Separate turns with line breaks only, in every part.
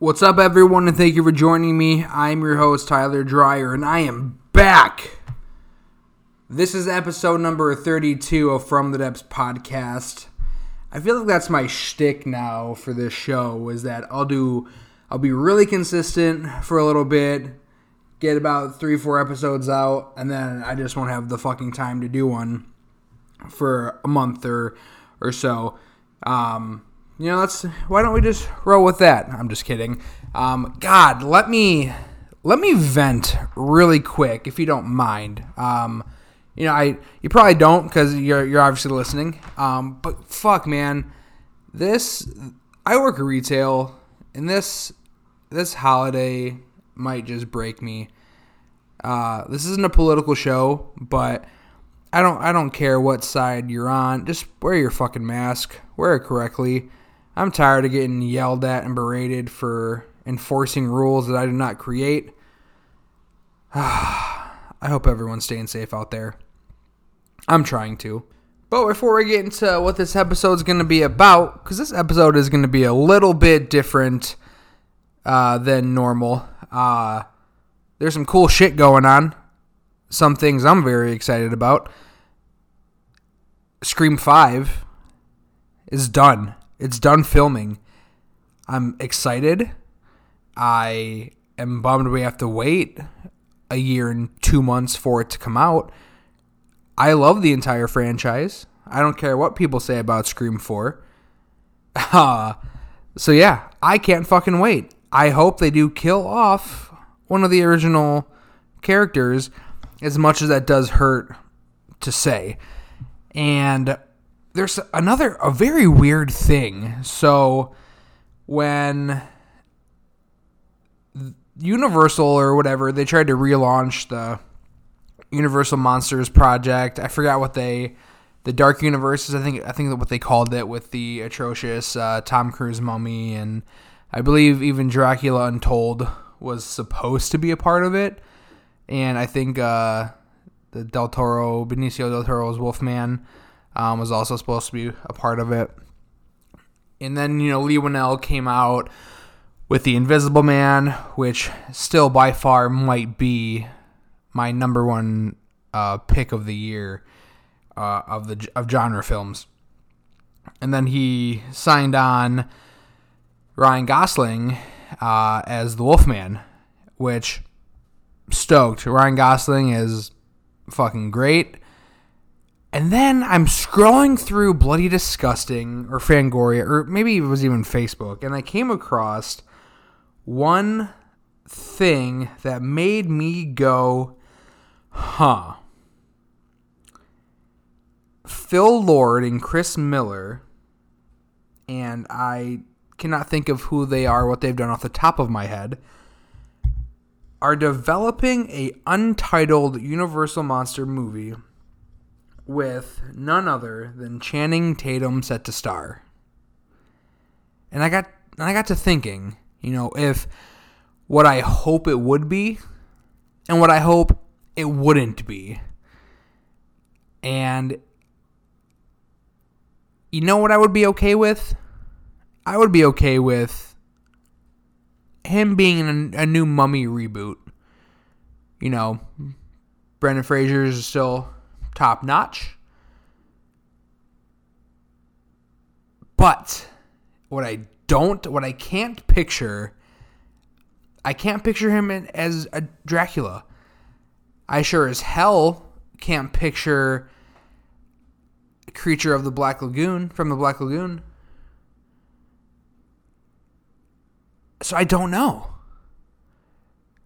What's up, everyone, and thank you for joining me. I'm your host, Tyler Dreyer, and I am back. This is episode number 32 of From the Depths podcast. I feel like that's my shtick now for this show, is that I'll do, I'll be really consistent for a little bit, get about three, four episodes out, and then I just won't have the fucking time to do one for a month or, or so. Um, you know, let's why don't we just roll with that? I'm just kidding. Um, God, let me let me vent really quick if you don't mind. Um, you know, I you probably don't because you're you're obviously listening. Um, but fuck, man, this I work retail, and this this holiday might just break me. Uh, this isn't a political show, but I don't I don't care what side you're on. Just wear your fucking mask. Wear it correctly. I'm tired of getting yelled at and berated for enforcing rules that I did not create. I hope everyone's staying safe out there. I'm trying to. But before we get into what this episode is going to be about, because this episode is going to be a little bit different uh, than normal, uh, there's some cool shit going on. Some things I'm very excited about. Scream 5 is done. It's done filming. I'm excited. I am bummed we have to wait a year and two months for it to come out. I love the entire franchise. I don't care what people say about Scream 4. Uh, so yeah, I can't fucking wait. I hope they do kill off one of the original characters as much as that does hurt to say. And there's another a very weird thing. So when Universal or whatever, they tried to relaunch the Universal Monsters project. I forgot what they the Dark Universes. I think I think what they called it with the atrocious uh, Tom Cruise mummy, and I believe even Dracula Untold was supposed to be a part of it. And I think uh, the Del Toro, Benicio Del Toro's Wolfman um, was also supposed to be a part of it. And then, you know, Leigh Whannell came out with The Invisible Man, which still by far might be my number one uh, pick of the year uh, of the of genre films. And then he signed on Ryan Gosling uh, as the Wolfman, which stoked. Ryan Gosling is fucking great. And then I'm scrolling through Bloody Disgusting or Fangoria, or maybe it was even Facebook, and I came across one thing that made me go, huh. Phil Lord and Chris Miller, and I cannot think of who they are, what they've done off the top of my head, are developing a untitled Universal Monster movie with none other than Channing Tatum set to star. And I got and I got to thinking, you know, if what I hope it would be and what I hope it wouldn't be. And you know what I would be okay with? I would be okay with him being in a, a new Mummy reboot. You know, Brendan Fraser is still top notch. But what I don't, what I can't picture, I can't picture him as a Dracula. I sure as hell can't picture creature of the Black Lagoon from the Black Lagoon. So I don't know.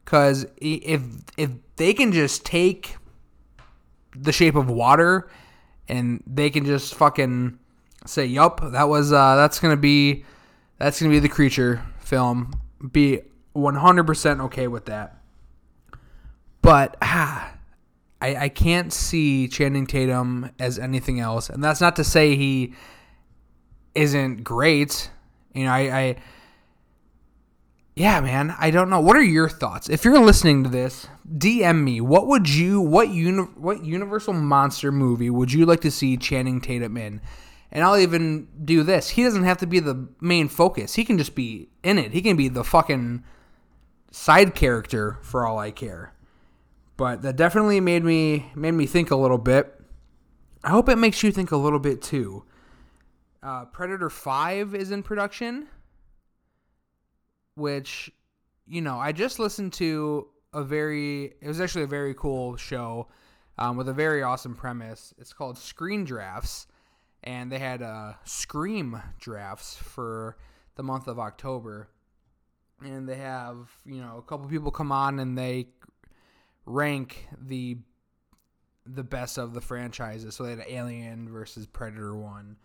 Cuz if if they can just take the shape of water and they can just fucking say yup that was uh that's gonna be that's gonna be the creature film. Be 100% okay with that. But ah, I, I can't see Channing Tatum as anything else and that's not to say he isn't great. You know I, I yeah, man, I don't know. What are your thoughts? If you're listening to this, DM me. What would you what uni, what Universal monster movie would you like to see Channing Tatum in? And I'll even do this. He doesn't have to be the main focus. He can just be in it. He can be the fucking side character for all I care. But that definitely made me made me think a little bit. I hope it makes you think a little bit too. Uh, Predator Five is in production, which you know I just listened to a very it was actually a very cool show um, with a very awesome premise. It's called Screen Drafts, and they had uh, Scream drafts for the month of October. And they have you know a couple people come on and they rank the the best of the franchises. So they had Alien versus Predator one.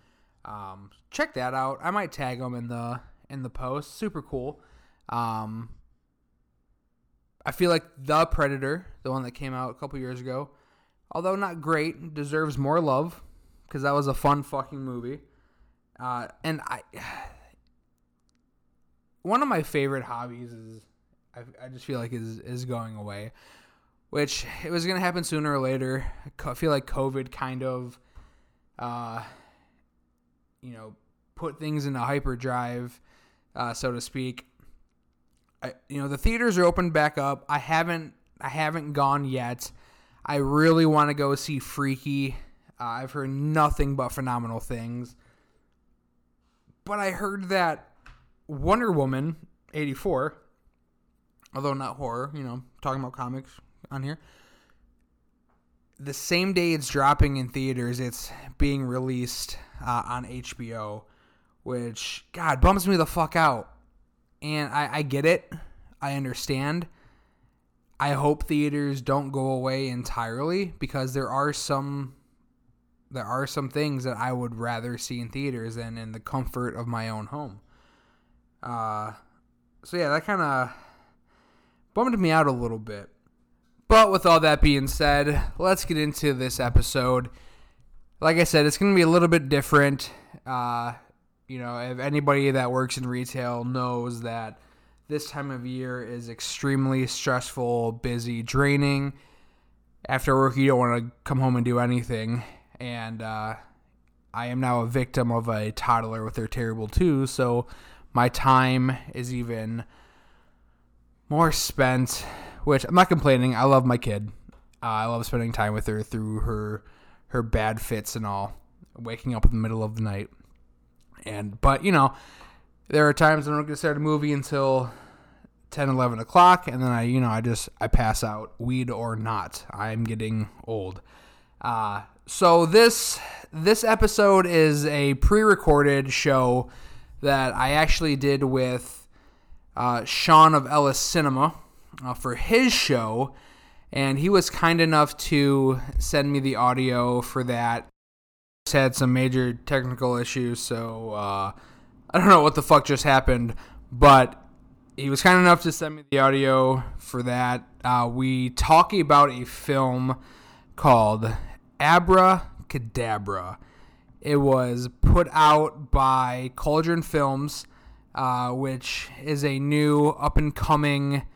Um, check that out. I might tag them in the in the post. Super cool. Um, I feel like the Predator, the one that came out a couple years ago, although not great, deserves more love because that was a fun fucking movie. Uh, and I, one of my favorite hobbies is, I, I just feel like is is going away, which it was gonna happen sooner or later. I feel like COVID kind of, uh, you know, put things in a hyperdrive, uh, so to speak. I, you know, the theaters are open back up. I haven't I haven't gone yet. I really want to go see Freaky. Uh, I've heard nothing but phenomenal things. But I heard that Wonder Woman 84, although not horror, you know, talking about comics on here. The same day it's dropping in theaters, it's being released uh, on HBO, which, God, bums me the fuck out. And I, I get it, I understand. I hope theaters don't go away entirely because there are some there are some things that I would rather see in theaters than in the comfort of my own home. Uh, so yeah, that kind of bummed me out a little bit. But with all that being said, let's get into this episode. Like I said, it's going to be a little bit different. Uh, you know, if anybody that works in retail knows that this time of year is extremely stressful, busy, draining. After work, you don't want to come home and do anything. And uh, I am now a victim of a toddler with their terrible two, so my time is even more spent. Which I'm not complaining. I love my kid. Uh, I love spending time with her through her her bad fits and all. Waking up in the middle of the night, and but you know there are times when I'm going to start a movie until 10, 11 o'clock, and then I, you know, I just I pass out, weed or not. I'm getting old. Uh, so this this episode is a pre-recorded show that I actually did with uh, Sean of Ellis Cinema uh, for his show, and he was kind enough to send me the audio for that. Had some major technical issues, so. Uh, I don't know what the fuck just happened, but he was kind enough to send me the audio for that. Uh, we talk about a film called Abra Cadabra. It was put out by Cauldron Films, uh, which is a new up and coming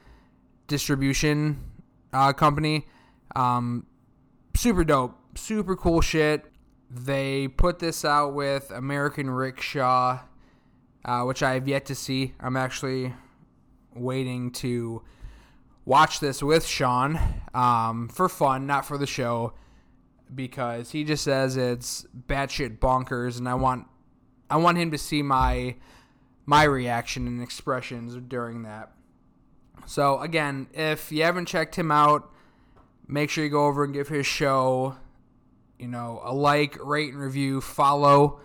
distribution uh, company. Um, super dope, super cool shit. They put this out with American Rickshaw uh, which I have yet to see. I'm actually waiting to watch this with Sean um, for fun, not for the show, because he just says it's batshit bonkers, and I want I want him to see my my reaction and expressions during that. So again, if you haven't checked him out, make sure you go over and give his show, you know, a like, rate, and review, follow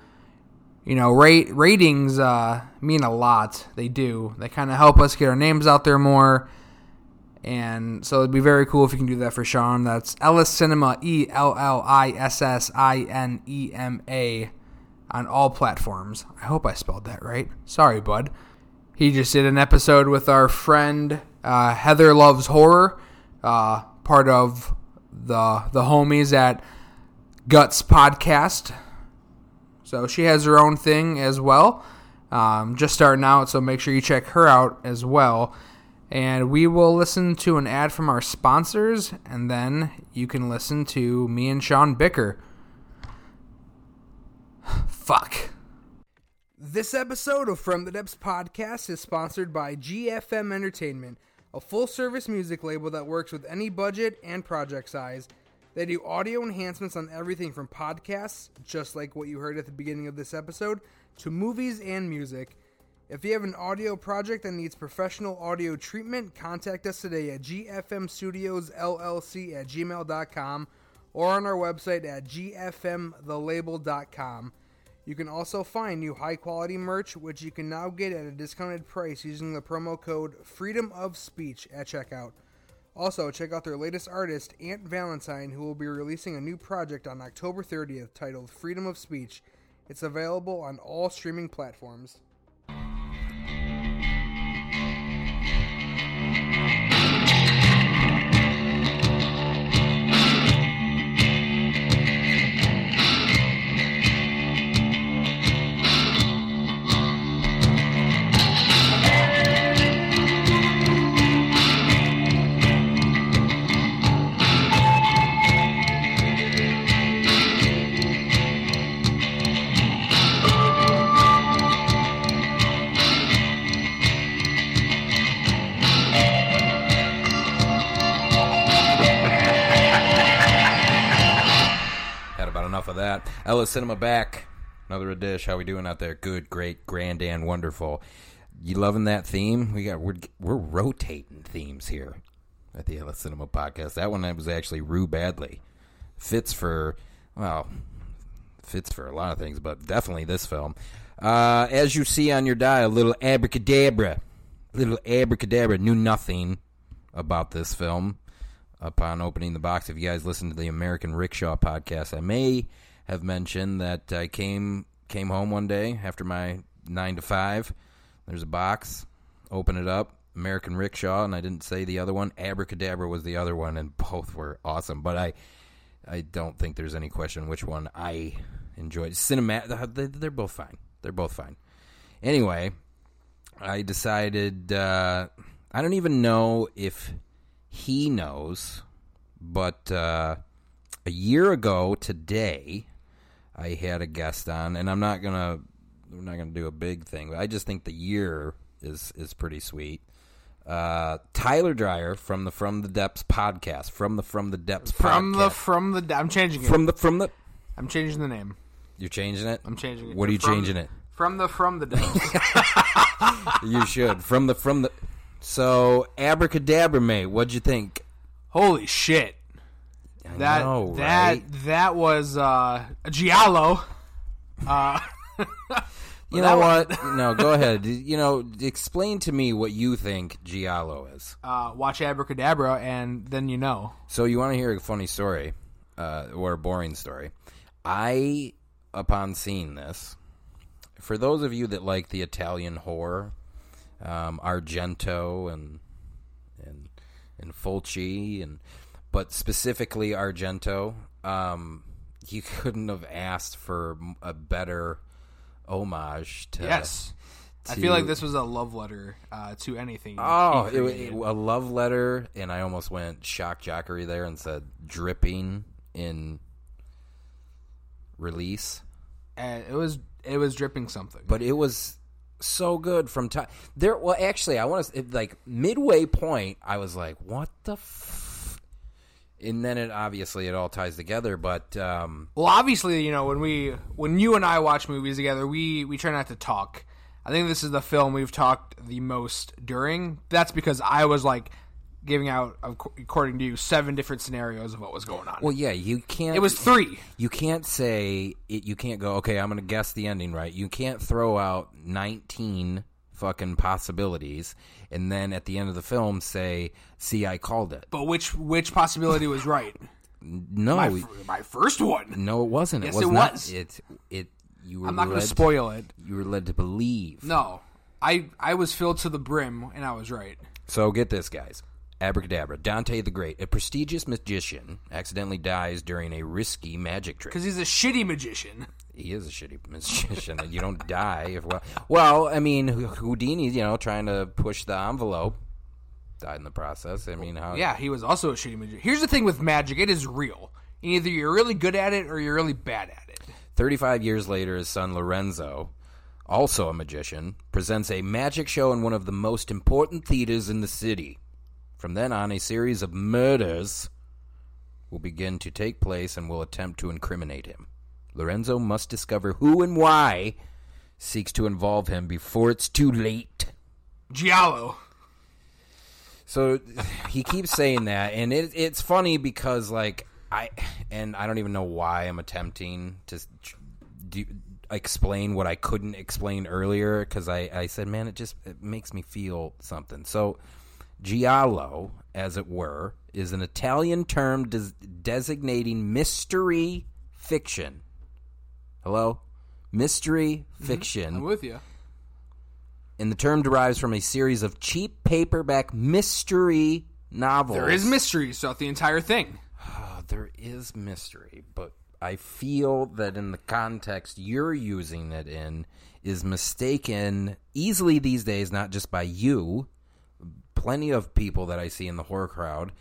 you know, rate ratings uh, mean a lot. They do. They kind of help us get our names out there more. And so it'd be very cool if you can do that for Sean. That's Ellis Cinema, E L L I S S I N E M A, on all platforms. I hope I spelled that right. Sorry, bud. He just did an episode with our friend uh, Heather Loves Horror, uh, part of the the homies at Guts Podcast. So she has her own thing as well. Um, just starting out, so make sure you check her out as well. And we will listen to an ad from our sponsors, and then you can listen to me and Sean bicker. Fuck. This episode of From the Depths podcast is sponsored by GFM Entertainment, a full service music label that works with any budget and project size. They do audio enhancements on everything from podcasts, just like what you heard at the beginning of this episode, to movies and music. If you have an audio project that needs professional audio treatment, contact us today at gfmstudiosllc at gmail.com or on our website at gfmthelabel.com. You can also find new high quality merch, which you can now get at a discounted price using the promo code Freedom of Speech at checkout. Also, check out their latest artist, Aunt Valentine, who will be releasing a new project on October 30th titled Freedom of Speech. It's available on all streaming platforms.
Ellis Cinema back. Another dish. How we doing out there? Good, great, grand, and wonderful. You loving that theme? We got we're we're rotating themes here at the Ellis Cinema podcast. That one was actually Rue Badley. Fits for well, fits for a lot of things, but definitely this film. Uh, as you see on your dial, little abracadabra, little abracadabra. Knew nothing about this film upon opening the box. If you guys listen to the American Rickshaw podcast, I may have mentioned that I came came home one day after my nine to five. There's a box. Open it up. American Rickshaw, and I didn't say the other one. Abrakadabra was the other one, and both were awesome. But I, I don't think there's any question which one I enjoyed. Cinema, they're both fine. They're both fine. Anyway, I decided. Uh, I don't even know if he knows, but uh, a year ago today, I had a guest on, and I'm not gonna, we're not gonna do a big thing, but I just think the year is is pretty sweet. Uh, Tyler Dreyer from the From the Depths podcast, from the From the Depths
From the from the I'm changing it.
from the from the.
I'm changing the name.
You're changing it.
I'm changing it.
What are you
From-
changing it?
From the from the depths.
You should from the from the. So abracadabra, mate. What'd you think?
Holy shit. That
know,
that
right?
that was uh a Giallo. Uh
You know what? no, go ahead. You know, explain to me what you think Giallo is.
uh watch Abrakadabra and then you know.
So you want to hear a funny story, uh, or a boring story? I, upon seeing this, for those of you that like the Italian horror, um, Argento and and and Fulci and but specifically Argento, um, you couldn't have asked for a better homage to
Yes. I feel like this was a love letter uh, to anything.
Oh, it,
created.
a love letter, and I almost went shock jockery there and said dripping in release,
And it was it was dripping something.
but it was so good from time there. Well, actually, I want to like midway point. I was like, "What the." F-? And then it obviously it all ties together, but um,
Well, obviously, you know when we when you and I watch movies together, we we try not to talk. I think this is the film we've talked the most during. That's because I was like giving out, according to you, seven different scenarios of what was going on.
well, yeah, you can't.
it was three.
You can't say it, you can't go. Okay, I'm going to guess the ending right. You can't throw out 19 fucking possibilities and then at the end of the film say, "See, I called it."
But which which possibility was right?
No,
My, my first one.
no, it wasn't.
Yes,
it was
it
not.
was.
It it you were
I'm not going to spoil it.
You were led to believe.
No, I I was filled to the brim, and I was right.
So get this, guys. Abrakadabra. Dante the Great, a prestigious magician, accidentally dies during a risky magic trick.
Because he's a shitty magician.
he is a shitty magician, and you don't die if well. Well, I mean, Houdini, you know, trying to push the envelope, died in the process. I mean, how?
Yeah, he was also a shitty magician. Here's the thing with magic: it is real. Either you're really good at it or you're really bad at it.
35 years later, his son Lorenzo, also a magician, presents a magic show in one of the most important theaters in the city. From then on, a series of murders will begin to take place and will attempt to incriminate him. Lorenzo must discover who and why seeks to involve him before it's too late.
Giallo.
So he keeps saying that, and it, it's funny because like I and I don't even know why I'm attempting to do, explain what I couldn't explain earlier because I, I said, man, it just it makes me feel something. So giallo, as it were, is an Italian term des- designating mystery fiction. Hello, mystery mm-hmm. fiction
I'm with you.
and the term derives from a series of cheap paperback mystery novels.
There is mystery throughout the entire thing.
There is mystery, but I feel that in the context you're using it in is mistaken easily these days, not just by you, plenty of people that I see in the horror crowd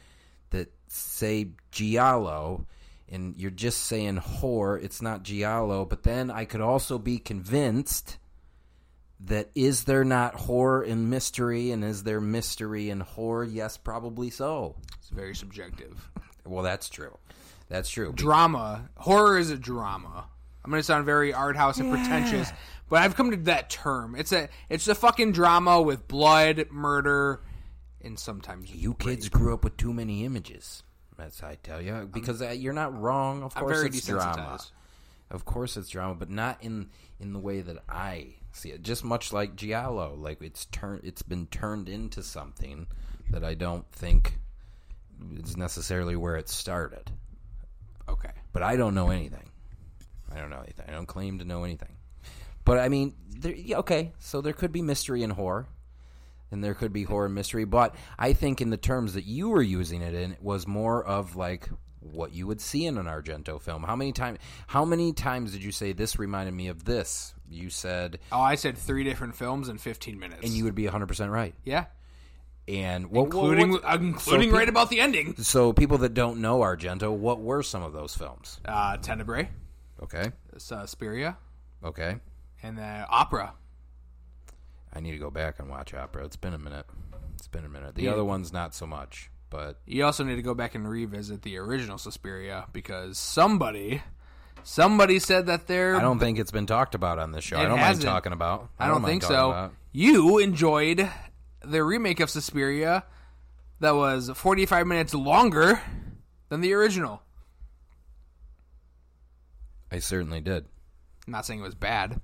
that say giallo and you're just saying horror, it's not giallo, but then I could also be convinced that is there not horror and mystery and is there mystery and horror? Yes, probably so.
It's very subjective.
Well, that's true. That's true.
Drama. Horror is a drama. I'm going to sound very art house and pretentious, but I've come to that term. It's a it's a fucking drama with blood, murder, and sometimes
You kids grew up with too many images. That's I tell you because uh, you're not wrong. Of
I'm
course, it's drama. Of course, it's drama, but not in in the way that I see it. Just much like giallo, like it's turned, it's been turned into something that I don't think is necessarily where it started.
Okay.
But I don't know anything. I don't know anything. I don't claim to know anything. But I mean, there, yeah, okay, so there could be mystery and horror, and there could be horror mystery. But I think in the terms that you were using it in, it was more of like what you would see in an Argento film. How many times? How many times did you say this reminded me of this? You said,
Oh, I said three different films in 15 minutes.
and you would be 100 percent right.
yeah,
And what,
including
what-
uh, including
so
right
pe-
about the ending.
So people that don't know Argento, what were some of those films?
Uh, Tenebrae,
Okay,
Suspiria,
okay.
and the opera.
I need to go back and watch opera. It's been a minute. It's been a minute. The
Yeah.
other ones not so much, but
You also need to go back and revisit the original Suspiria because somebody, somebody said that they're.
I don't think it's been talked about on this show. I don't mind
hasn't.
talking about.
I don't
mind
think so.
about-
You enjoyed the remake of Suspiria that was 45 minutes longer than the original.
I certainly did.
I'm not saying it was bad.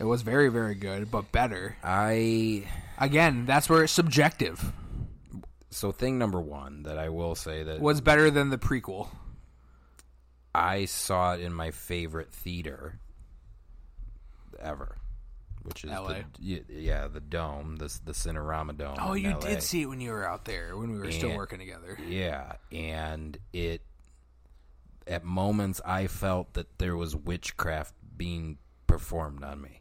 It was very, very good, but better.
I
Again, that's where it's subjective.
so thing number one that I will say that
Was better than the prequel.
I saw it in my favorite theater ever, which is
LA.
the yeah the dome, the the Cinerama Dome.
Oh, you
LA.
did see it when you were out there, when we were still working together.
Yeah, and it at moments I felt that there was witchcraft being performed on me.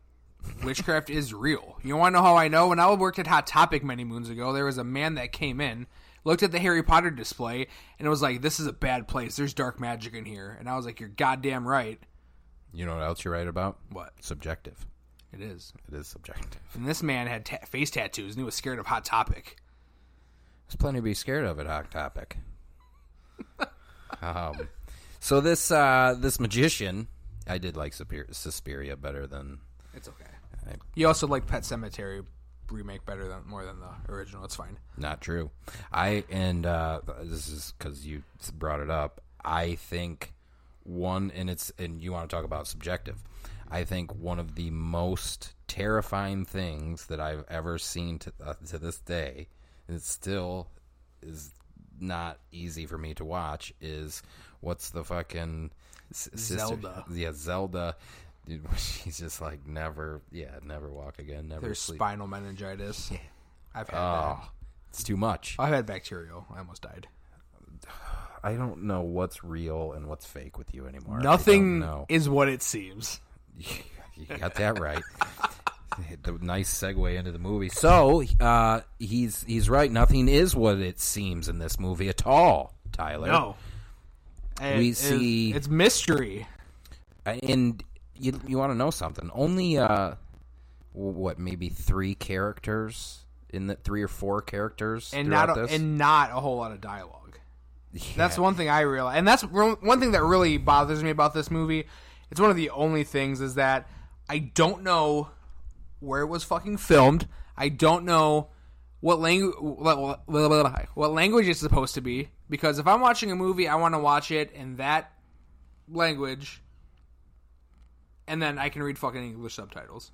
Witchcraft is real. You want to know how I know? When I worked at Hot Topic many moons ago, there was a man that came in, looked at the Harry Potter display, and it was like, "This is a bad place. There's dark magic in here." And I was like, "You're goddamn right."
You know what else you're right about?
What?
Subjective.
It is.
It is subjective.
And this man had ta- face tattoos, and he was scared of Hot Topic.
There's plenty to be scared of at Hot Topic. um, so this uh, this magician, I did like Suspiria better than.
It's okay.
I,
You also like Pet Sematary remake better than more than the original. It's fine.
not true. I and uh, this is because you brought it up. I think one, and it's and you want to talk about subjective. I think one of the most terrifying things that I've ever seen to uh, to this day, and it still is not easy for me to watch. Is what's the fucking sister-
Zelda.
Yeah, Zelda. Dude, she's just like never, yeah, never walk again, never
There's
sleep.
spinal meningitis. I've had
Oh,
that.
it's too much.
I've had bacterial. I almost died.
I don't know what's real and what's fake with you anymore.
Nothing is what it seems.
you got that right. the nice segue into the movie. So uh, he's he's right. Nothing is what it seems in this movie at all, Tyler.
No.
We
It-
see-
it's mystery.
and you you want to know something? Only uh, what maybe three characters in the three or four characters
and not a, and not a whole lot of dialogue. That's one thing I realize, and that's one thing that really bothers me about this movie. It's one of the only things is that I don't know where it was fucking filmed. I don't know what language what language it's supposed to be because if I'm watching a movie, I want to watch it in that language, and then I can read fucking English subtitles.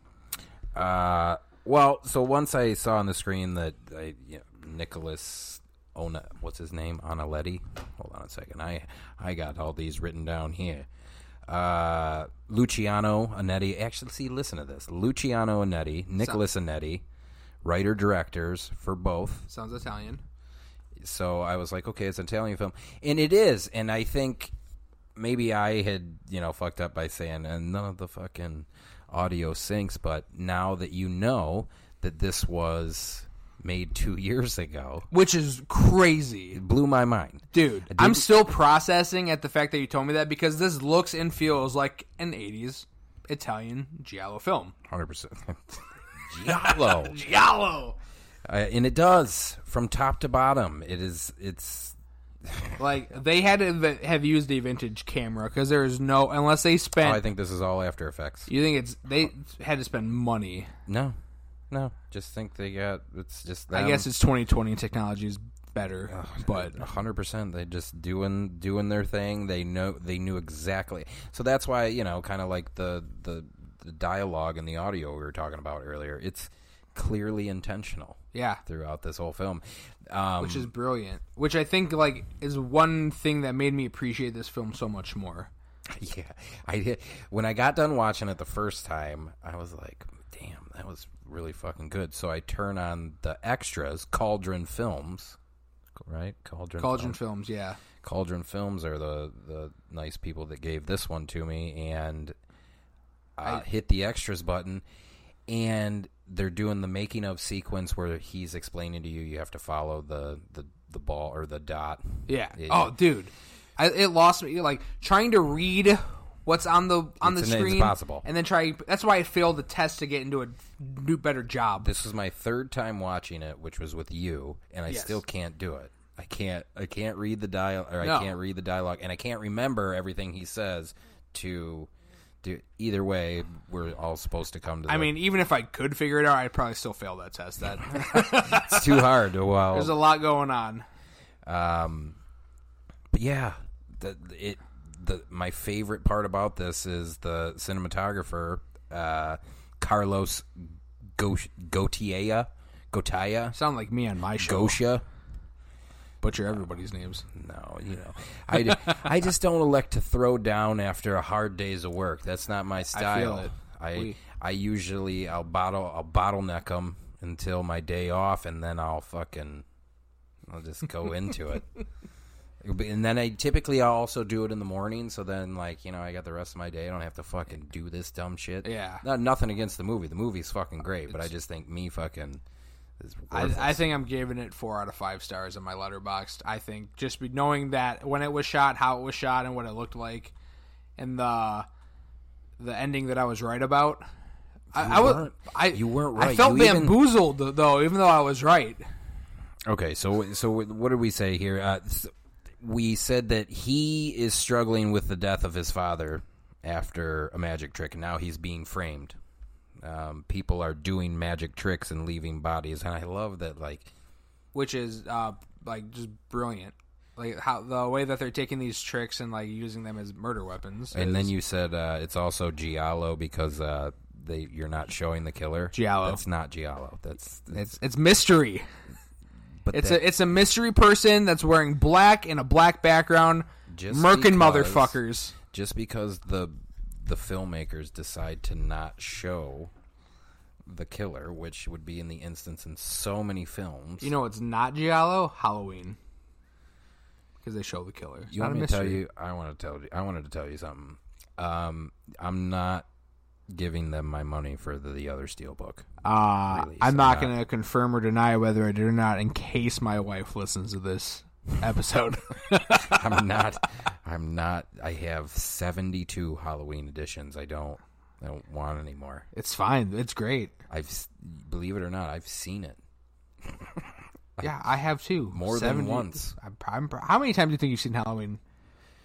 Uh, well, so once I saw on the screen that I, you know, Nicholas Ona, what's his name, Onaletti. Hold on a second. I I got all these written down here. Uh, Luciano Onetti. Actually, see, listen to this. Luciano Onetti, Nicholas Onetti, writer directors for both.
Sounds Italian.
So I was like, okay, it's an Italian film, and it is. And I think maybe I had you know fucked up by saying and none of the fucking audio syncs, but now that you know that this was made two years ago,
Which is crazy.
it blew my mind,
Dude, I'm still processing at the fact that you told me that because this looks and feels like an 80s Italian giallo film.
hundred percent. Giallo,
Giallo.
uh, and it does from top to bottom. It is. It's
Like they had to have used a vintage camera because there is no unless they
oh,
spent.
I think this is all After Effects.
you think it's they had to spend money?
No, no. Just think they got. It's just.
I guess it's 2020 and technology is better, but
hundred percent. They just doing doing their thing. They know they knew exactly. So that's why you know, kind of like the, the the dialogue and the audio we were talking about earlier. It's clearly intentional
yeah,
throughout this whole film. Um,
which is brilliant. Which I think like is one thing that made me appreciate this film so much more.
yeah, I did. When I got done watching it the first time, I was like, "Damn, that was really fucking good." So I turn on the extras, Cauldron Films, right? Cauldron.
Cauldron
Films.
films, yeah.
Cauldron Films are the the nice people that gave this one to me, and I hit the extras button, and they're doing the making of sequence where he's explaining to you you have to follow the the, the ball or the dot.
Yeah.
Yeah.
Oh, dude, I, it lost me. Like trying to read what's on the on
It's
the
an-
screen,
impossible.
and then try. That's why I failed the test to get into a new better job.
This was my third time watching it, which was with you, and I
Yes.
still can't do it. I can't. I can't read the dial, or I can't read the dialogue, and I can't remember everything he says. To do either way, we're all supposed to come to. The,
I mean, even if I could figure it out, I'd probably still fail that test. That
it's too hard. Well,
there's a lot going on.
Um, but yeah, the it the my favorite part about this is the cinematographer uh, Carlos Gosh, Gautier, Gautier,
Sound like me on my show.
Gosha.
Butcher everybody's names.
No, you know, I, I just don't elect to throw down after a hard days of work. That's not my style.
it.
I
We-
I usually I'll bottle I'll bottleneck them until my day off, and then I'll fucking I'll just go into it. And then I typically I'll also do it in the morning, so then like you know I got the rest of my day. I don't have to fucking do this dumb shit.
Yeah.
not nothing against the movie. The movie's fucking great, but I just think me fucking.
I, I think I'm giving it four out of five stars in my letterboxd. I think just be knowing that when it was shot, how it was shot, and what it looked like, and the the ending that I was right about. I, I was. I
you weren't
I felt
You even-
bamboozled though, even though I was right.
Okay, so so what did we say here? Uh, we said that he is struggling with the death of his father after a magic trick, and now he's being framed. Um, people are doing magic tricks and leaving bodies, and I love that. Like,
which is uh, like just brilliant. Like how the way that they're taking these tricks and like using them as murder weapons.
and then you said uh, it's also giallo because uh, they you're not showing the killer.
Giallo.
That's not giallo. That's
it's it's mystery.
but
It's
that-
a it's a mystery person that's wearing black and a black background,
Just
murking
because-
motherfuckers.
just because the the filmmakers decide to not show the killer, which would be in the instance in so many films.
You know, it's not giallo. Halloween, because they show the killer. It's
you want me to tell you? I want to tell you. I wanted to tell you something. Um, I'm not giving them my money for the, the other steelbook.
Uh,
release.
I'm
I'm
not
not-
going to confirm or deny whether I did or not, in case my wife listens to this episode.
I'm not. I'm not. I have 72 Halloween editions. I don't. I don't want anymore.
It's fine. It's great.
I've believe it or not, I've seen it
Yeah, I have too.
more than once,
I'm, I'm, how many times do you think you've seen Halloween?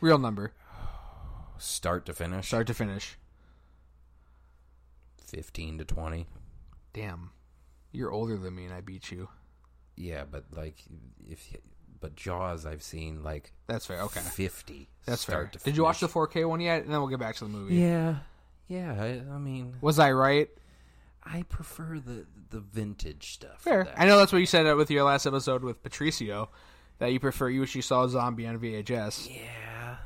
Real number,
start to finish,
start to finish.
fifteen to twenty.
Damn, you're older than me, and I beat you.
Yeah, but like if but Jaws, I've seen like
That's fair. Okay,
fifty.
that's fair.
to
Did you watch the 4K one yet? And then we'll get back to the movie.
Yeah, yeah. I, I mean,
Was I right?
I prefer the the vintage stuff.
Fair. I know that's what you said with your last episode with Patricio, that you prefer you wish you saw a zombie on VHS.
Yeah,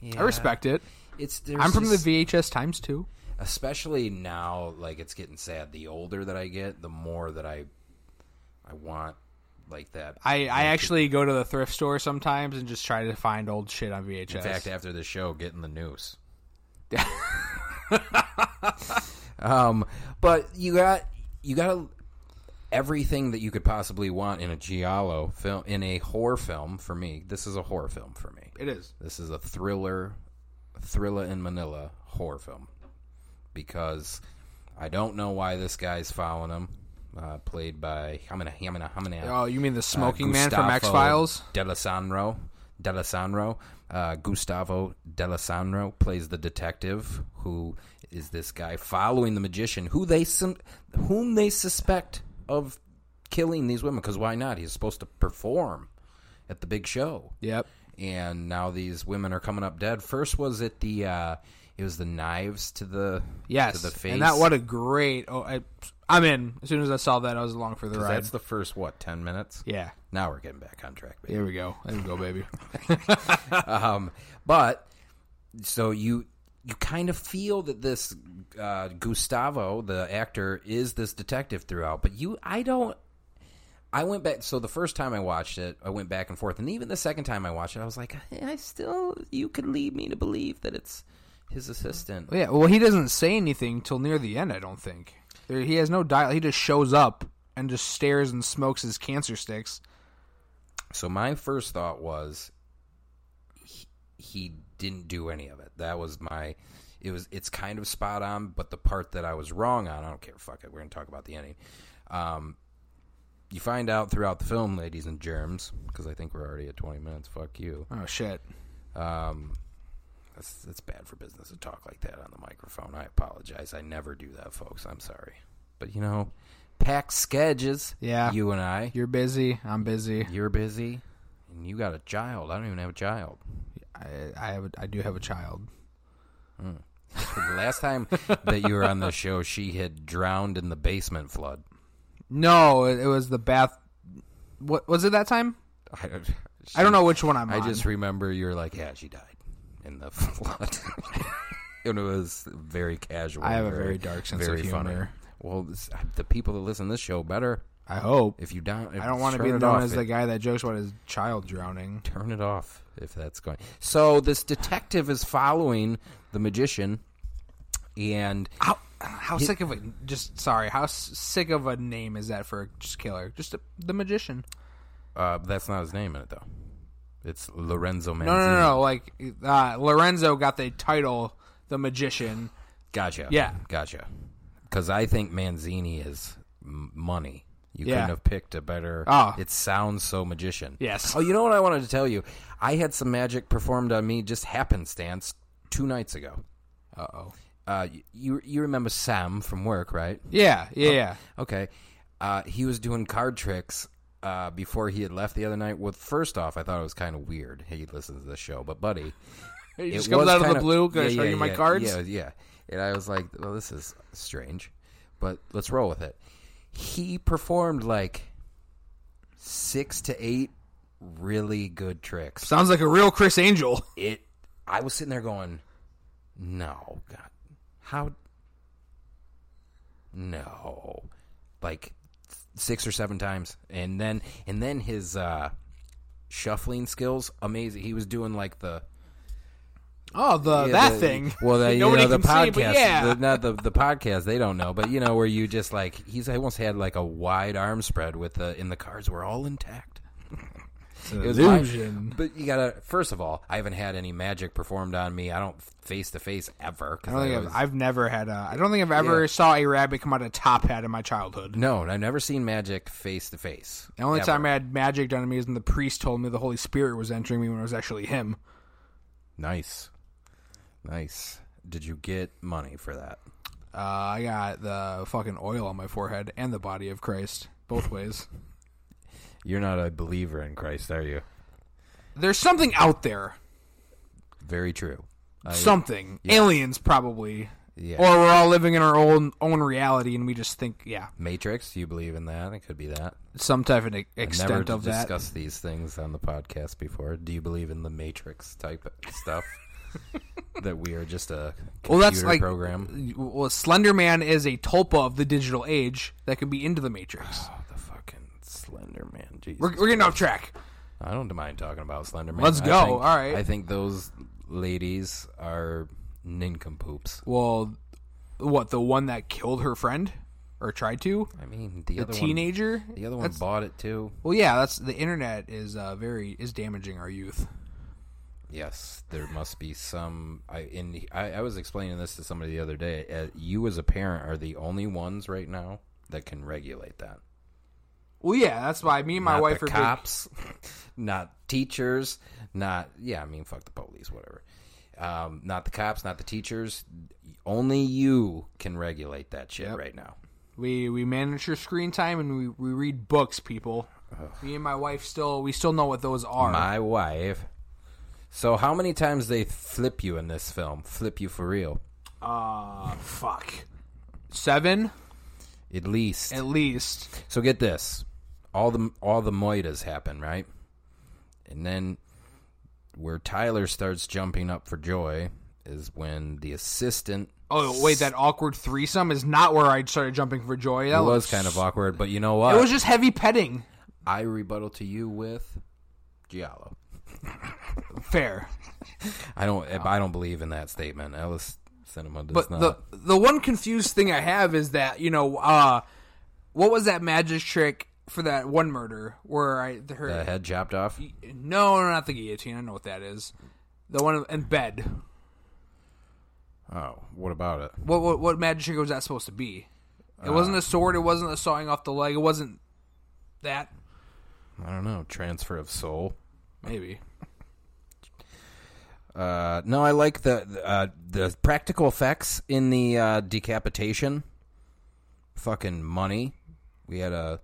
yeah.
I respect it.
It's
I'm from the VHS times too.
especially now. Like it's getting sad. The older that I get, the more that I I want like that.
I, I actually go to the thrift store sometimes and just try to find old shit on VHS.
In fact, after the show, getting the noose. um, but you got you got everything that you could possibly want in a giallo film, in a horror film. For me, this is a horror film for me.
it is.
This is a thriller, thriller in Manila horror film because I don't know why this guy's following him. Uh, played by Hamina Hamina Hamina.
Oh, you mean the smoking
Uh,
man from X Files?
Delisandro. Delisandro. Uh, Gustavo Delisandro plays the detective who is this guy following the magician who they whom they suspect of killing these women because why not? He's supposed to perform at the big show
Yep.
and now these women are coming up dead. First was it the uh, it was the knives to the
Yes.
to the face.
And that what a great. Oh, I, I'm in. As soon as I saw that, I was along for the ride.
that's the first what ten minutes.
yeah.
Now we're getting back on track. Baby.
Here we go. There we go, baby.
um, but so you you kind of feel that this uh, Gustavo, the actor, is this detective throughout. But you, I don't. I went back. So the first time I watched it, I went back and forth, and even the second time I watched it, I was like, I still. You could lead me to believe that it's his assistant.
yeah. Well, he doesn't say anything till near the end. I don't think there, he has no dial. He just shows up and just stares and smokes his cancer sticks.
So my first thought was he, he didn't do any of it. That was my it was it's kind of spot on, but the part that I was wrong on, I don't care. Fuck it. We're gonna talk about the ending. Um, you find out throughout the film, ladies and germs, because I think we're already at twenty minutes. Fuck you.
Oh shit.
Um, that's that's bad for business to talk like that on the microphone. I apologize. I never do that, folks. I'm sorry. But you know, pack sketches.
Yeah.
You and I.
You're busy. I'm busy.
You're busy, and you got a child. I don't even have a child.
I, I have. A, I do have a child.
The hmm. last time that you were on the show, she had drowned in the basement flood.
No, it, it was the bath. What was it that time?
I, don't-
I don't know which one I'm
I
on.
just remember you're like, "Yeah, she died in the flood," and it was very casual.
I have a
very,
very dark sense of
very funny.
humor.
Well, this, the people that listen to this show better
I hope.
if you don't.
I don't want to be
it
known as the guy that jokes about his child drowning.
Turn it off if that's going. So this detective is following the magician, and
How how sick of a just sorry how sick of a name is that for a just killer? Just a, the magician.
uh, that's not his name in it though. It's Lorenzo Manzini.
No, no, no, no. Like uh, Lorenzo got the title, the magician.
Gotcha.
Yeah.
Gotcha. Because I think Manzini is m- money. You
Yeah.
couldn't have picked a better.
Oh.
It sounds so magician.
Yes.
Oh, you know what I wanted to tell you? I had some magic performed on me just happenstance two nights ago.
Uh oh.
Uh, you you remember Sam from work, right?
Yeah, yeah, yeah.
Okay. Uh, he was doing card tricks uh, before he had left the other night. Well, first off, I thought it was kind of weird. He listens to the show, but buddy,
He just comes out of the blue. Can I show
yeah,
you my
yeah,
cards?
Yeah, yeah. And I was like, well, this is strange, but let's roll with it. He performed like six to eight really good tricks.
Sounds like a real Criss Angel.
It. I was sitting there going, no, God, how? No, like six or seven times, and then and then his uh shuffling skills amazing. He was doing like the
Oh, the
yeah,
that
the-
thing.
Well, the, you
Nobody
know, the
see,
podcast,
but yeah.
the, not the the podcast. They don't know, but you know where you just like he's I almost had like a wide arm spread with the and the cards were all intact. It was my-
Illusion.
but you gotta. First of all, I haven't had any magic performed on me. I don't face to face ever.
I don't think
always-
I've, I've never had a. I don't think I've ever
Yeah.
saw a rabbit come out of a top hat in my childhood.
no, I've never seen magic face to face.
The only
Ever.
time I had magic done to me is when the priest told me the Holy Spirit was entering me when it was actually him.
Nice, nice. Did you get money for that?
Uh, I got the fucking oil on my forehead and the body of Christ, both ways.
You're not a believer in Christ, are you?
There's something out there.
Very true. I-
something.
yeah.
Aliens, probably.
Yeah.
Or we're all living in our own own reality and we just think, yeah,
Matrix. You believe in that? It could be that.
some type of e-
I've
extent
never
of that.
discussed these things on the podcast before. Do you believe in the Matrix type stuff? that we are just a computer
Well, that's like
program.
Well, Slender Man is a tulpa of the digital age that can be into the Matrix.
Oh, the Slender Man. Jesus.
We're, we're getting off track.
I don't mind talking about Slender Man.
Let's
I
go.
think-
All right.
I think those ladies are nincompoops.
Well, what the one that killed her friend or tried to?
I mean, the,
The
other
teenager.
One, the other one
That's-
bought it too.
Well, yeah, that's the internet is uh, very is damaging our youth.
Yes, there must be some. I in I, I was explaining this to somebody the other day. Uh, you as a parent are the only ones right now that can regulate that.
Well, yeah, that's why me and my
not
wife are big-
cops, not teachers, not yeah. I mean, fuck the police, whatever. Um, not the cops, not the teachers. Only you can regulate that shit
Yep.
right now.
We we manage your screen time and we, we read books, people. Me and my wife still we still know what those are.
My wife. So how many times they flip you in this film? Flip you for real?
uh fuck. Seven
At least.
at least.
So get this, all the all the moitas happen, right? And then where Tyler starts jumping up for joy is when the assistant.
Oh wait, that awkward threesome is not where I started jumping for joy. That
It was kind of awkward, but you know what?
It was just heavy petting.
I rebuttal to you with Giallo.
Fair.
I don't. I don't believe in that statement. Ellis Cinema does
But
not.
the the one confused thing I have is that you know, uh, what was that magic trick for that one murder where I her
the head chopped off.
no, no, not the guillotine. I know what that is. The one in bed.
Oh, what about it?
What what, what magic trick was that supposed to be? It wasn't a sword. It wasn't a sawing off the leg. It wasn't that.
I don't know. Transfer of soul.
Maybe.
Uh, no, I like the the, uh, the practical effects in the uh, decapitation. Fucking money. We had a.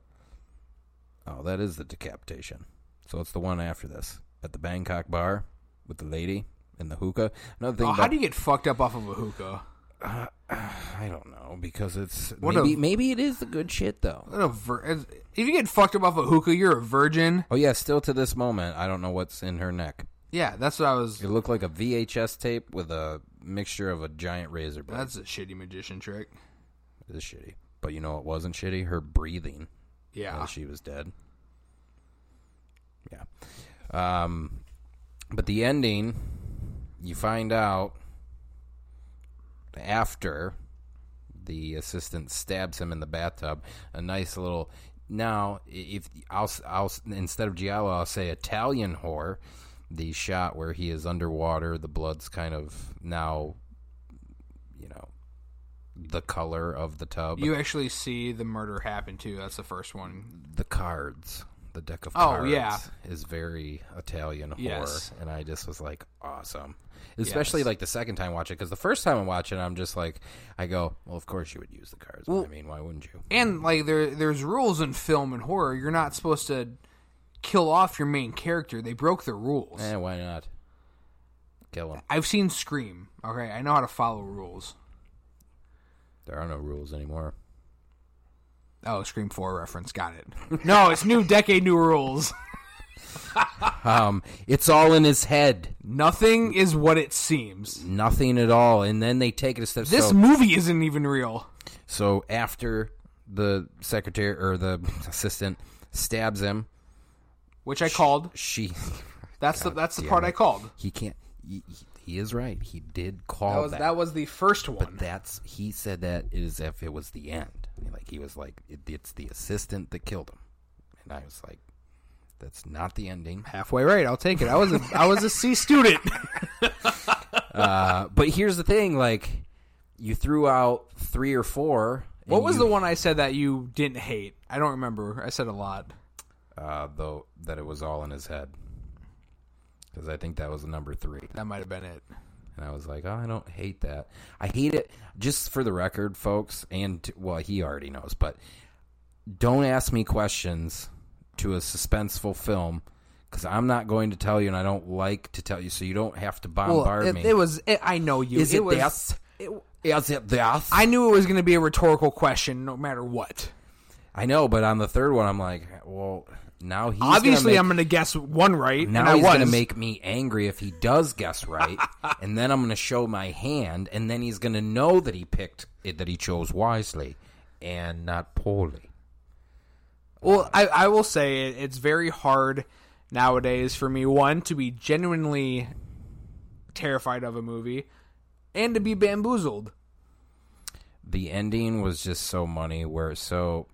Oh, that is the decapitation. So it's the one after this at the Bangkok bar with the lady and the hookah. Another thing.
Oh,
about,
how do you get fucked up off of a hookah?
I don't know because it's
What
maybe
a-
maybe it is the good shit though.
What a vir- if you get fucked up off a hookah, you're a virgin.
Oh yeah, still to this moment, I don't know what's in her neck.
Yeah, that's what I was.
It looked like a VHS tape with a mixture of a giant razor blade.
That's a shitty magician trick.
It is shitty. But you know what wasn't shitty? Her breathing.
Yeah.
she was dead. Yeah. Um, but the ending, you find out after the assistant stabs him in the bathtub. A nice little. Now, if I'll, I'll instead of giallo, I'll say Italian horror. The shot where he is underwater, the blood's kind of now, you know, the color of the tub.
You actually see the murder happen too. That's the first one.
the cards, the deck of
Oh,
cards,
yeah.
is very Italian horror,
Yes.
and I just was like, awesome. Especially
Yes.
like the second time watching, because the first time I watch it, I'm just like, I go, well, of course you would use the cards.
Well-
I mean, why wouldn't you?
And like there, there's rules in film and horror. You're not supposed to kill off your main character. They broke the rules.
Eh, why not? Kill him.
I've seen Scream. Okay, I know how to follow rules.
There are no rules anymore.
Oh, Scream Four reference. Got it. No, it's new decade, new rules.
Um, it's all in his head.
Nothing is what it seems.
Nothing at all. And then they take it a step.
This
so,
movie isn't even real.
so after the secretary or the assistant stabs him,
Which I called.
she
That's the that's the part
it.
I called.
he can't. He, he is right. He did
That
call
was
that.
that was the first one.
But that's he said that as if it was the end. Like he was like, it, it's the assistant that killed him, and I was like, That's not the ending.
Halfway right. I'll take it. I was a I was a C student.
Uh, but here's the thing: like, you threw out three or four.
what was
you-
the one I said that you didn't hate? I don't remember. I said a lot.
Uh, though that it was all in his head, because I think that was number three.
That might have been it.
And I was like, oh, I don't hate that. I hate it just for the record, folks. And well, he already knows, but don't ask me questions to a suspenseful film because I'm not going to tell you, and I don't like to tell you, so you don't have to bombard
it,
me.
it was. It, I know you.
Is it,
was.
this?
it-
Is it this?
I knew it was going to be a rhetorical question, no matter what.
I know, but on the third one, I'm like, well, now he's
Obviously,
gonna
I'm going to guess one right.
now
and
he's going to make me angry if he does guess right, and then I'm going to show my hand, and then he's going to know that he picked it, that he chose wisely and not poorly.
Well, I, I will say it's very hard nowadays for me one to be genuinely terrified of a movie, and to be bamboozled.
The ending was just so money. Where so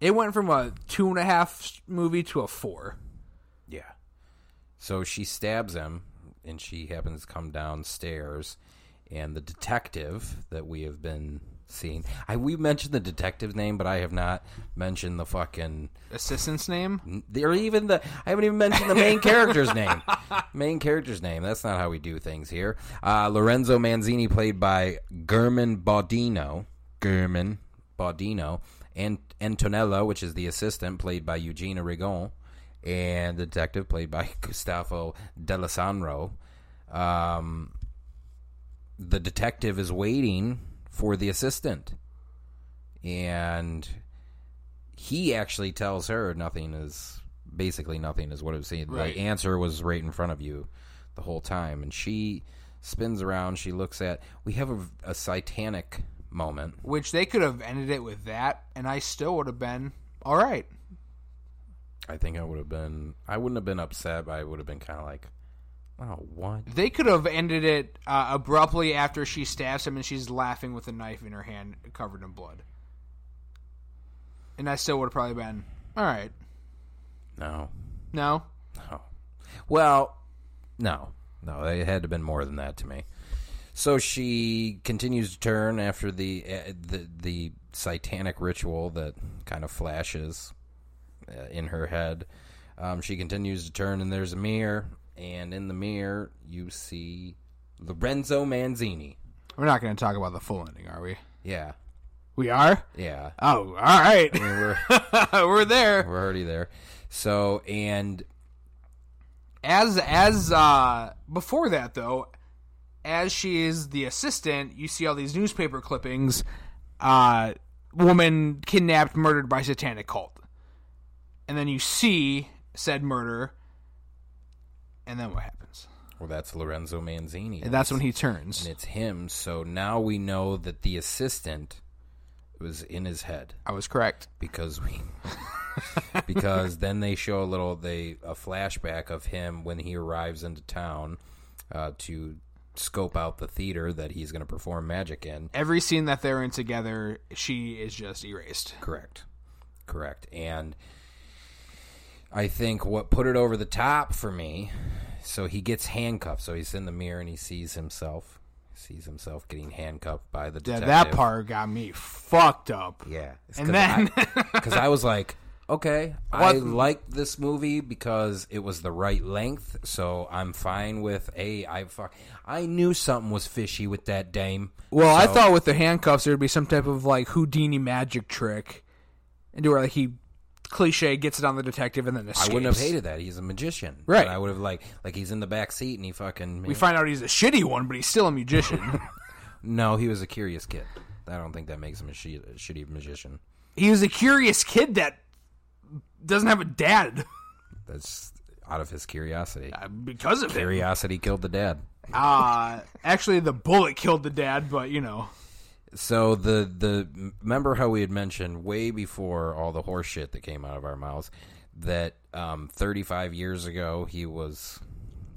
It went from a two and a half movie to a four.
yeah, so she stabs him, and she happens to come downstairs, and the detective that we have been seeing. I we mentioned the detective's name, but I have not mentioned the fucking.
Assistant's name?
Or even the I haven't even mentioned the main character's name. Main character's name. That's not how we do things here. Uh, Lorenzo Manzini, played by German Baudino. German Baudino. And Antonella, which is the assistant, played by Eugenia Rigon. And the detective, played by Gustavo D'Alessandro. Um, the detective is waiting for the assistant. And he actually tells her nothing is basically nothing is what it was saying.
Right.
The answer was right in front of you the whole time, and she spins around. She looks at. We have a, a Titanic moment.
Which they could have ended it with that, and I still would have been all right.
I think I would have been. I wouldn't have been upset. But I would have been kind of like, "Oh, what?"
They could have ended it uh, abruptly after she stabs him and she's laughing with a knife in her hand covered in blood. And I still would have probably been all right.
No,
No,
no. Well, no, no. It had to have been more than that to me. So she continues to turn after the uh, the the satanic ritual that kind of flashes uh, in her head. Um, she continues to turn, and there's a mirror, and in the mirror you see Lorenzo Manzini.
we're not going to talk about the full ending, are we?
Yeah,
We are.
yeah.
Oh, all right.
I mean, we're
we're there.
we're already there. So and
as as uh before that though as she is the assistant you see all these newspaper clippings uh woman kidnapped murdered by satanic cult. And then you see said murder and then what happens?
Well, that's Lorenzo Manzini.
and that's when he turns.
And it's him. So now we know that the assistant was in his head.
I was correct.
Because we because then they show a little they a flashback of him when he arrives into town uh, to scope out the theater that he's going to perform magic in.
every scene that they're in together she is just erased
Correct, correct, and I think what put it over the top for me. So he gets handcuffed. So he's in the mirror and he sees himself. Sees himself getting handcuffed by the
yeah,
detective.
that part got me fucked up
Yeah.
And then-
because I, was like, okay, I
What-
liked this movie because it was the right length, so I'm fine with a. I fuck. I knew something was fishy with that dame.
Well, I
So-
thought with the handcuffs there'd be some type of like Houdini magic trick, and where like he cliche gets it on the detective and then escapes.
I wouldn't have hated that. He's a magician,
Right.
But I would have like like he's in the back seat and he fucking.
We find out he's a shitty one, but he's still a magician.
no, he was a curious kid. I don't think that makes him a, shi- a shitty magician.
he was a curious kid that doesn't have a dad
That's out of his curiosity.
uh, because of it.
Curiosity killed the dad.
Uh, actually, the bullet killed the dad, but you know,
So the the remember how we had mentioned way before all the horse shit that came out of our mouths that um, 35 years ago he was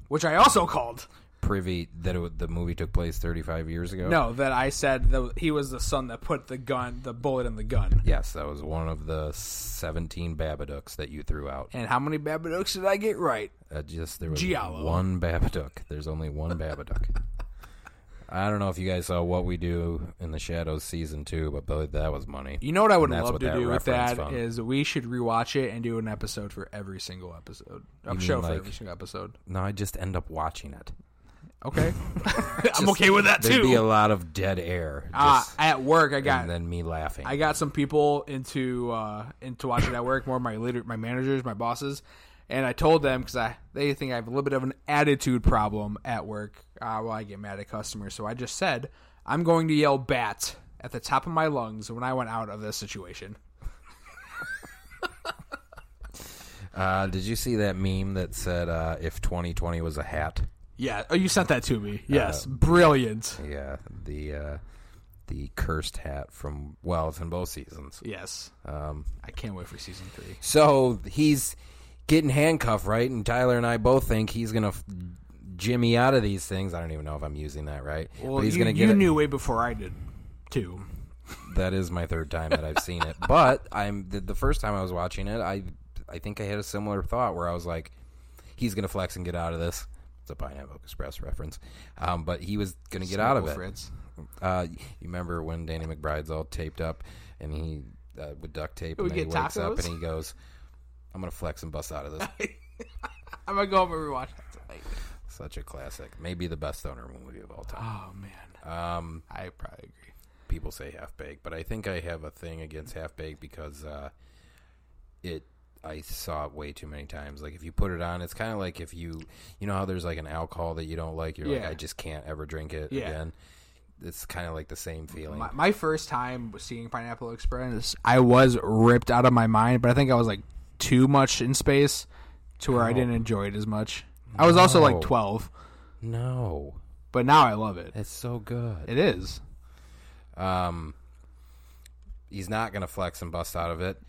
which I also called.
Privy that it, the movie took place 35 years ago?
No, that I said that he was the son that put the gun, the bullet in the gun.
Yes, that was one of the 17 Babadooks that you threw out.
And how many Babadooks did I get right?
Uh, just there was
Giallo.
one Babadook. There's only one Babadook. I don't know if you guys saw what we do in the Shadows season two, but th- that was money.
You know what I would love to do with that
from.
is we should rewatch it and do an episode for every single episode.
Mean
show for every single episode.
No, I just end up watching it.
Okay, I'm okay with that too.
There'd be a lot of dead air.
Uh,
Just,
at work, I got
and then me laughing.
I got some people into uh, into watching at work, more of my leader, my managers, my bosses, and I told them because I they think I have a little bit of an attitude problem at work. Uh, well, I get mad at customers, so I just said I'm going to yell "bat" at the top of my lungs when I went out of this situation.
uh, did you see that meme that said uh, if 2020 was a hat?
Yeah, oh, you sent that to me. Yes, brilliant.
Yeah, the uh, the cursed hat from well, it's in both seasons.
Yes,
Um,
I can't wait for season three.
So he's getting handcuffed, right? And Tyler and I both think he's gonna f- jimmy out of these things. I don't even know if I'm using that right,
Well,
but he's
you,
gonna get
you
it.
knew way before I did, too.
That is my third time that I've seen it, but I'm the, the first time I was watching it. I I think I had a similar thought where I was like, he's gonna flex and get out of this. A Pineapple Express reference, um, but he was gonna get out of it.
Fritz.
Uh, you remember when Danny McBride's all taped up and he uh, with duct tape
We
and then he wakes up and he goes, "I'm gonna flex and bust out of this."
I'm gonna go home and rewatch that tonight.
Such a classic, maybe the best stoner movie of all time.
Oh man,
Um,
I probably agree.
people say half baked, but I think I have a thing against half baked because uh, it. I saw it way too many times. Like if you put it on, it's kind of like if you, you know how there's like an alcohol that you don't like. You're like, I just can't ever drink it
Yeah.
again. It's kind of like the same feeling.
My, my first time seeing Pineapple Express, I was ripped out of my mind, but I think I was like too much in space to where I didn't enjoy it as much. I was also like 12,
no,
but now I love it.
it's so good.
It is.
Um, he's not gonna flex and bust out of it.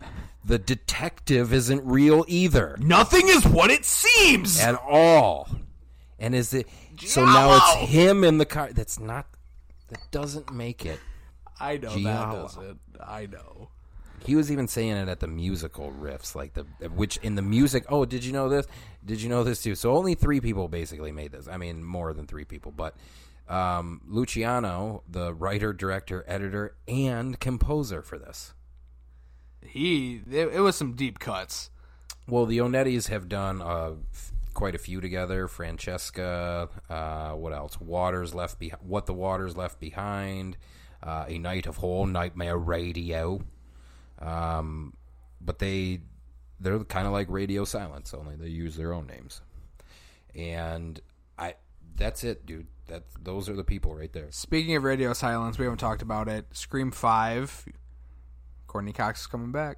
The detective isn't real either.
Nothing is what it seems.
at all. And is it so now it's him in the car? That's not. That doesn't make it.
I know that doesn't. I know.
He was even saying it at the musical riffs, like the which in the music. Oh, did you know this? Did you know this too? So only three people basically made this. I mean, more than three people, but um, Luciano, the writer, director, editor, and composer for this.
He it, it was some deep cuts.
Well, the Onettis have done uh, f- quite a few together. Francesca, uh, what else? Waters left behind. What the Waters left behind. Uh, a Night of Whole Nightmare Radio. Um, but they they're kind of like Radio Silence, only they use their own names. And I that's it, dude. That those are the people right there.
Speaking of radio silence, we haven't talked about it. Scream Five. Courteney Cox is coming back.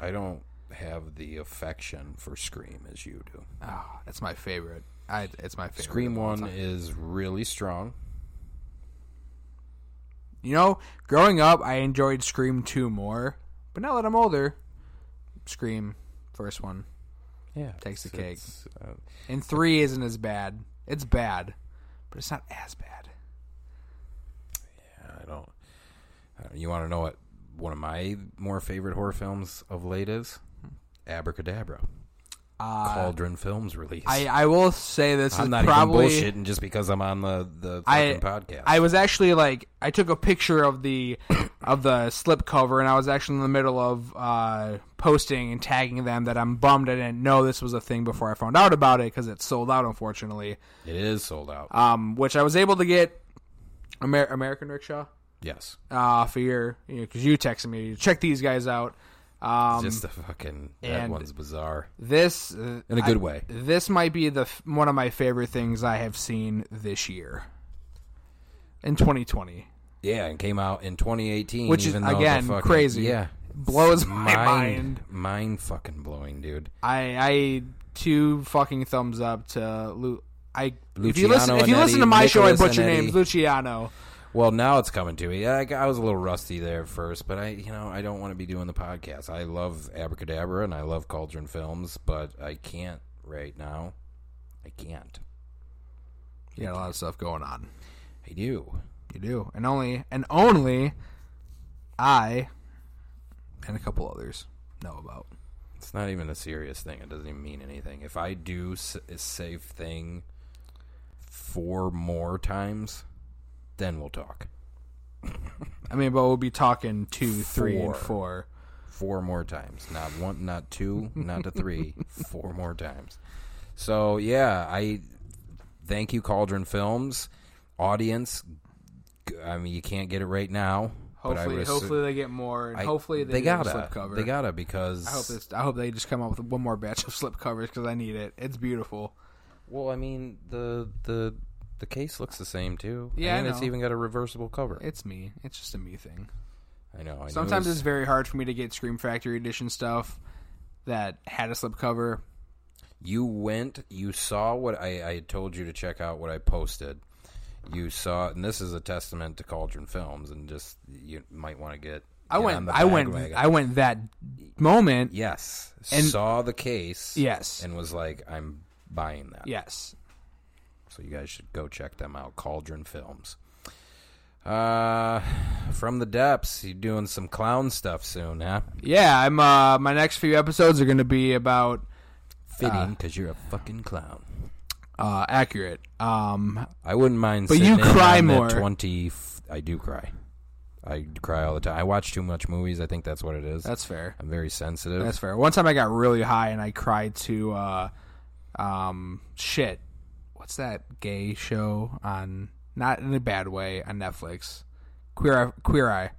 I don't have the affection for Scream as you do.
Oh, that's my favorite. I, it's my favorite.
Scream One is really strong.
You know, growing up, I enjoyed Scream 2 more. But now that I'm older, Scream, first one.
Yeah,
Takes the cake.
uh,
And 3 isn't as bad. It's bad, but it's not as bad.
Yeah, I don't. Uh, you want to know what one of my more favorite horror films of late is? Abrakadabra.
Uh,
Cauldron Films release.
I, I will say this is
I'm not
probably.
even bullshitting just because I'm on the the
I
podcast.
I was actually like I took a picture of the of the slip cover and I was actually in the middle of uh, posting and tagging them that I'm bummed I didn't know this was a thing before I found out about it because it's sold out unfortunately.
it is sold out.
Um, which I was able to get Amer- American Rickshaw
yes,
uh, for your because you, texted me check these guys out. Um,
just the fucking that one's bizarre.
this
In a good
I-
way.
This might be the one of my favorite things I have seen this year in 2020.
Yeah, and came out in 2018,
Which is, again,
fucking-
crazy.
Yeah,
Blows my mind.
mind, mind fucking blowing, dude.
I I two fucking thumbs up to Lu. I if you
Luciano
listen if you
Anetti,
listen to my show, I
Nicholas
butcher names. Luciano.
Well, now it's coming to me. I, I was a little rusty there at first, but I, you know, I don't want to be doing the podcast. I love Abrakadabra and I love Cauldron Films, but I can't right now. I can't.
You got a lot of stuff going on.
I do.
You do, and only and only I and a couple others know about.
It's not even a serious thing. It doesn't even mean anything. If I do a safe thing four more times, then we'll talk.
I mean, but we'll be talking two, three, and
Four.
four.
More times. Not one, not two, not to three. Four more times. So, yeah, I thank you, Cauldron Films. Audience, I mean, you can't get it right now.
Hopefully,
res-
hopefully they get more, and
I-
hopefully they,
they gotta.
slip cover.
They gotta because
I hope this. I hope they just come up with one more batch of slip covers because I need it. It's beautiful.
Well, I mean the the the case looks the same too.
Yeah, I
and it's
know.
even got a reversible cover.
It's me. It's just a me thing.
I know. I knew
Sometimes
it
it's very hard for me to get Scream Factory edition stuff that had a slipcover.
you went. You saw what I, I had told you to check out. What I posted. You saw, and this is a testament to Cauldron Films, and just you might want to get.
I
get on
went.
the
I went.
bandwagon.
I went that moment.
Yes,
And-
saw the case.
Yes.
and was like, I'm buying that.
Yes.
So you guys should go check them out. Cauldron Films. Uh, from the depths, you doing some clown stuff soon, huh?
Yeah. I'm. Uh, my next few episodes are going to be about
Fitting, because you're a fucking clown.
uh, accurate. Um,
I wouldn't mind.
But you cry more.
Twenty. f- I do cry. I cry all the time. I watch too much movies. I think that's what it is.
that's fair.
I'm very sensitive.
That's fair. One time I got really high and I cried to uh um shit. What's that gay show on not in a bad way on Netflix? Queer Eye, Queer Eye.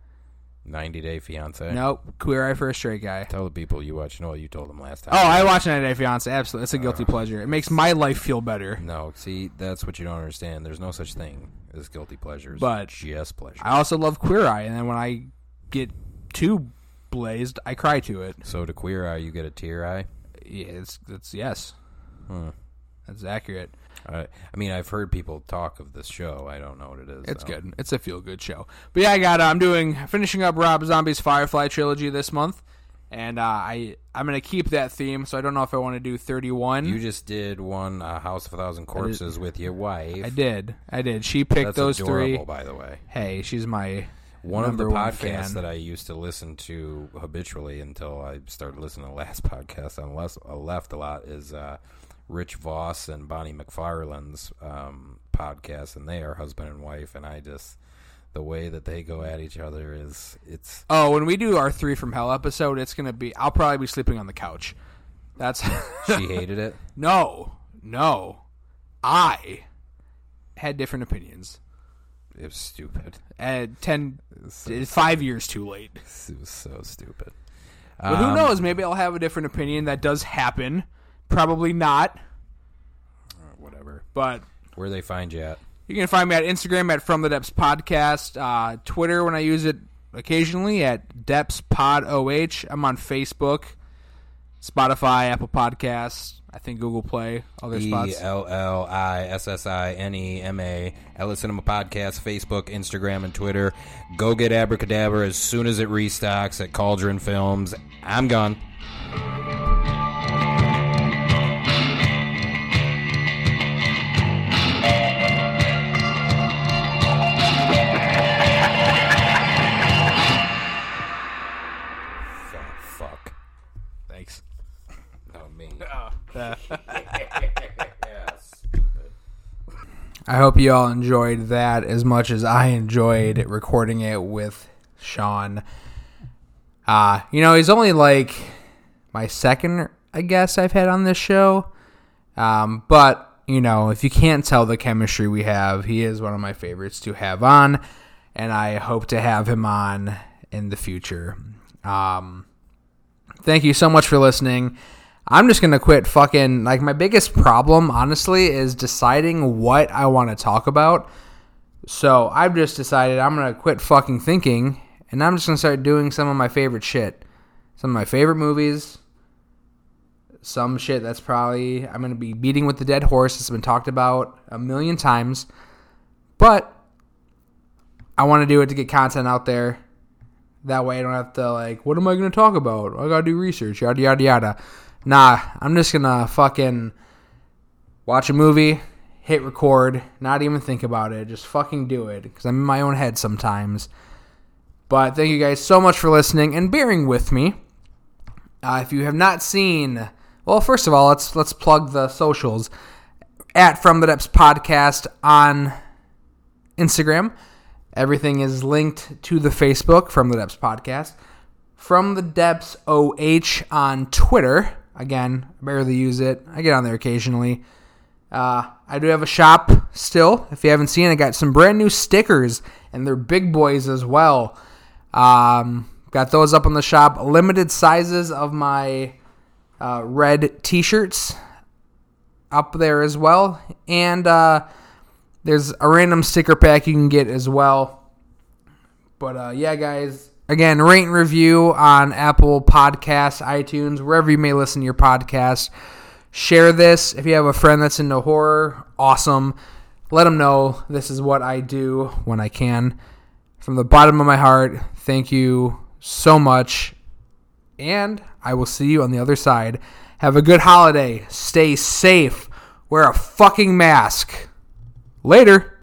90 Day Fiance.
Nope, Queer Eye for a straight guy.
Tell the people you watch. No, you told them last time.
Oh, I watch 90 Day Fiance. Absolutely, it's a guilty pleasure. It makes my life feel better.
No, see, that's what you don't understand. There's no such thing as guilty pleasures.
But-
yes, pleasure.
I also love Queer Eye, and then when I get too blazed, I cry to it.
so to queer eye, you get a tear eye.
Yeah, it's it's yes,
Hmm.
that's accurate.
I, I mean, I've heard people talk of this show. I don't know what it is.
It's
though.
good. It's a feel good show. But yeah, I got. Uh, I'm doing finishing up Rob Zombie's Firefly trilogy this month, and uh, I I'm gonna keep that theme. So I don't know if I want to do 31.
You just did one uh, House of a Thousand Corpses with your wife.
I did. I did. She picked
That's
those
adorable,
three.
by the way.
Hey, she's my
One of the podcasts that I used to listen to habitually until I started listening to the last podcast on less I left a lot is uh, Rich Voss and Bonnie McFarlane's um, podcast, and they are husband and wife, and I just the way that they go at each other is it's
Oh, when we do our three from hell episode, it's gonna be. I'll probably be sleeping on the couch. That's
she hated it.
no, no. I had different opinions.
It was stupid.
At ten,
so,
five years too late.
it was so stupid.
But who
Um,
knows? Maybe I'll have a different opinion. That does happen. Probably not.
Whatever.
But
Where they find you at?
you can find me at Instagram at From the Depths Podcast. Uh, Twitter when I use it occasionally at Depths Pod OH. I'm on Facebook, Spotify, Apple Podcasts. I think Google Play, other
E
spots.
L L I S S I N E M A Ellis Cinema Podcast, Facebook, Instagram, and Twitter. Go get Abrakadabra as soon as it restocks at Cauldron Films. I'm gone. Fuck.
Thanks.
Not me.
I hope you all enjoyed that as much as I enjoyed recording it with Sean. Uh, you know, he's only like my second, I guess, I've had on this show. Um, but, you know, if you can't tell the chemistry we have, he is one of my favorites to have on. And I hope to have him on in the future. Um, thank you so much for listening. I'm just gonna quit fucking like my biggest problem honestly is deciding what I want to talk about. So I've just decided I'm gonna quit fucking thinking and I'm just gonna start doing some of my favorite shit. Some of my favorite movies. Some shit that's probably I'm gonna be beating with the dead horse. It's been talked about a million times. But I want to do it to get content out there. That way I don't have to like, what am I gonna talk about? I gotta do research, yada yada yada. Nah, I'm just gonna fucking watch a movie, hit record, not even think about it, just fucking do it because I'm in my own head sometimes. But thank you guys so much for listening and bearing with me. Uh, if you have not seen, well, first of all, let's let's plug the socials at From the Depths Podcast on Instagram. Everything is linked to the Facebook From the Depths Podcast. From the Depths OH on Twitter. Again, barely use it. I get on there occasionally. Uh, I do have a shop still. If you haven't seen, I got some brand new stickers, and they're big boys as well. Um, got those up on the shop. Limited sizes of my uh, red T-shirts up there as well, and uh, there's a random sticker pack you can get as well. But uh, yeah, guys, again, rate and review on Apple Podcasts, iTunes, wherever you may listen to your podcast. Share this if you have a friend that's into horror. Awesome. Let them know this is what I do when I can. From the bottom of my heart, thank you so much. And I will see you on the other side. Have a good holiday. Stay safe. Wear a fucking mask. Later.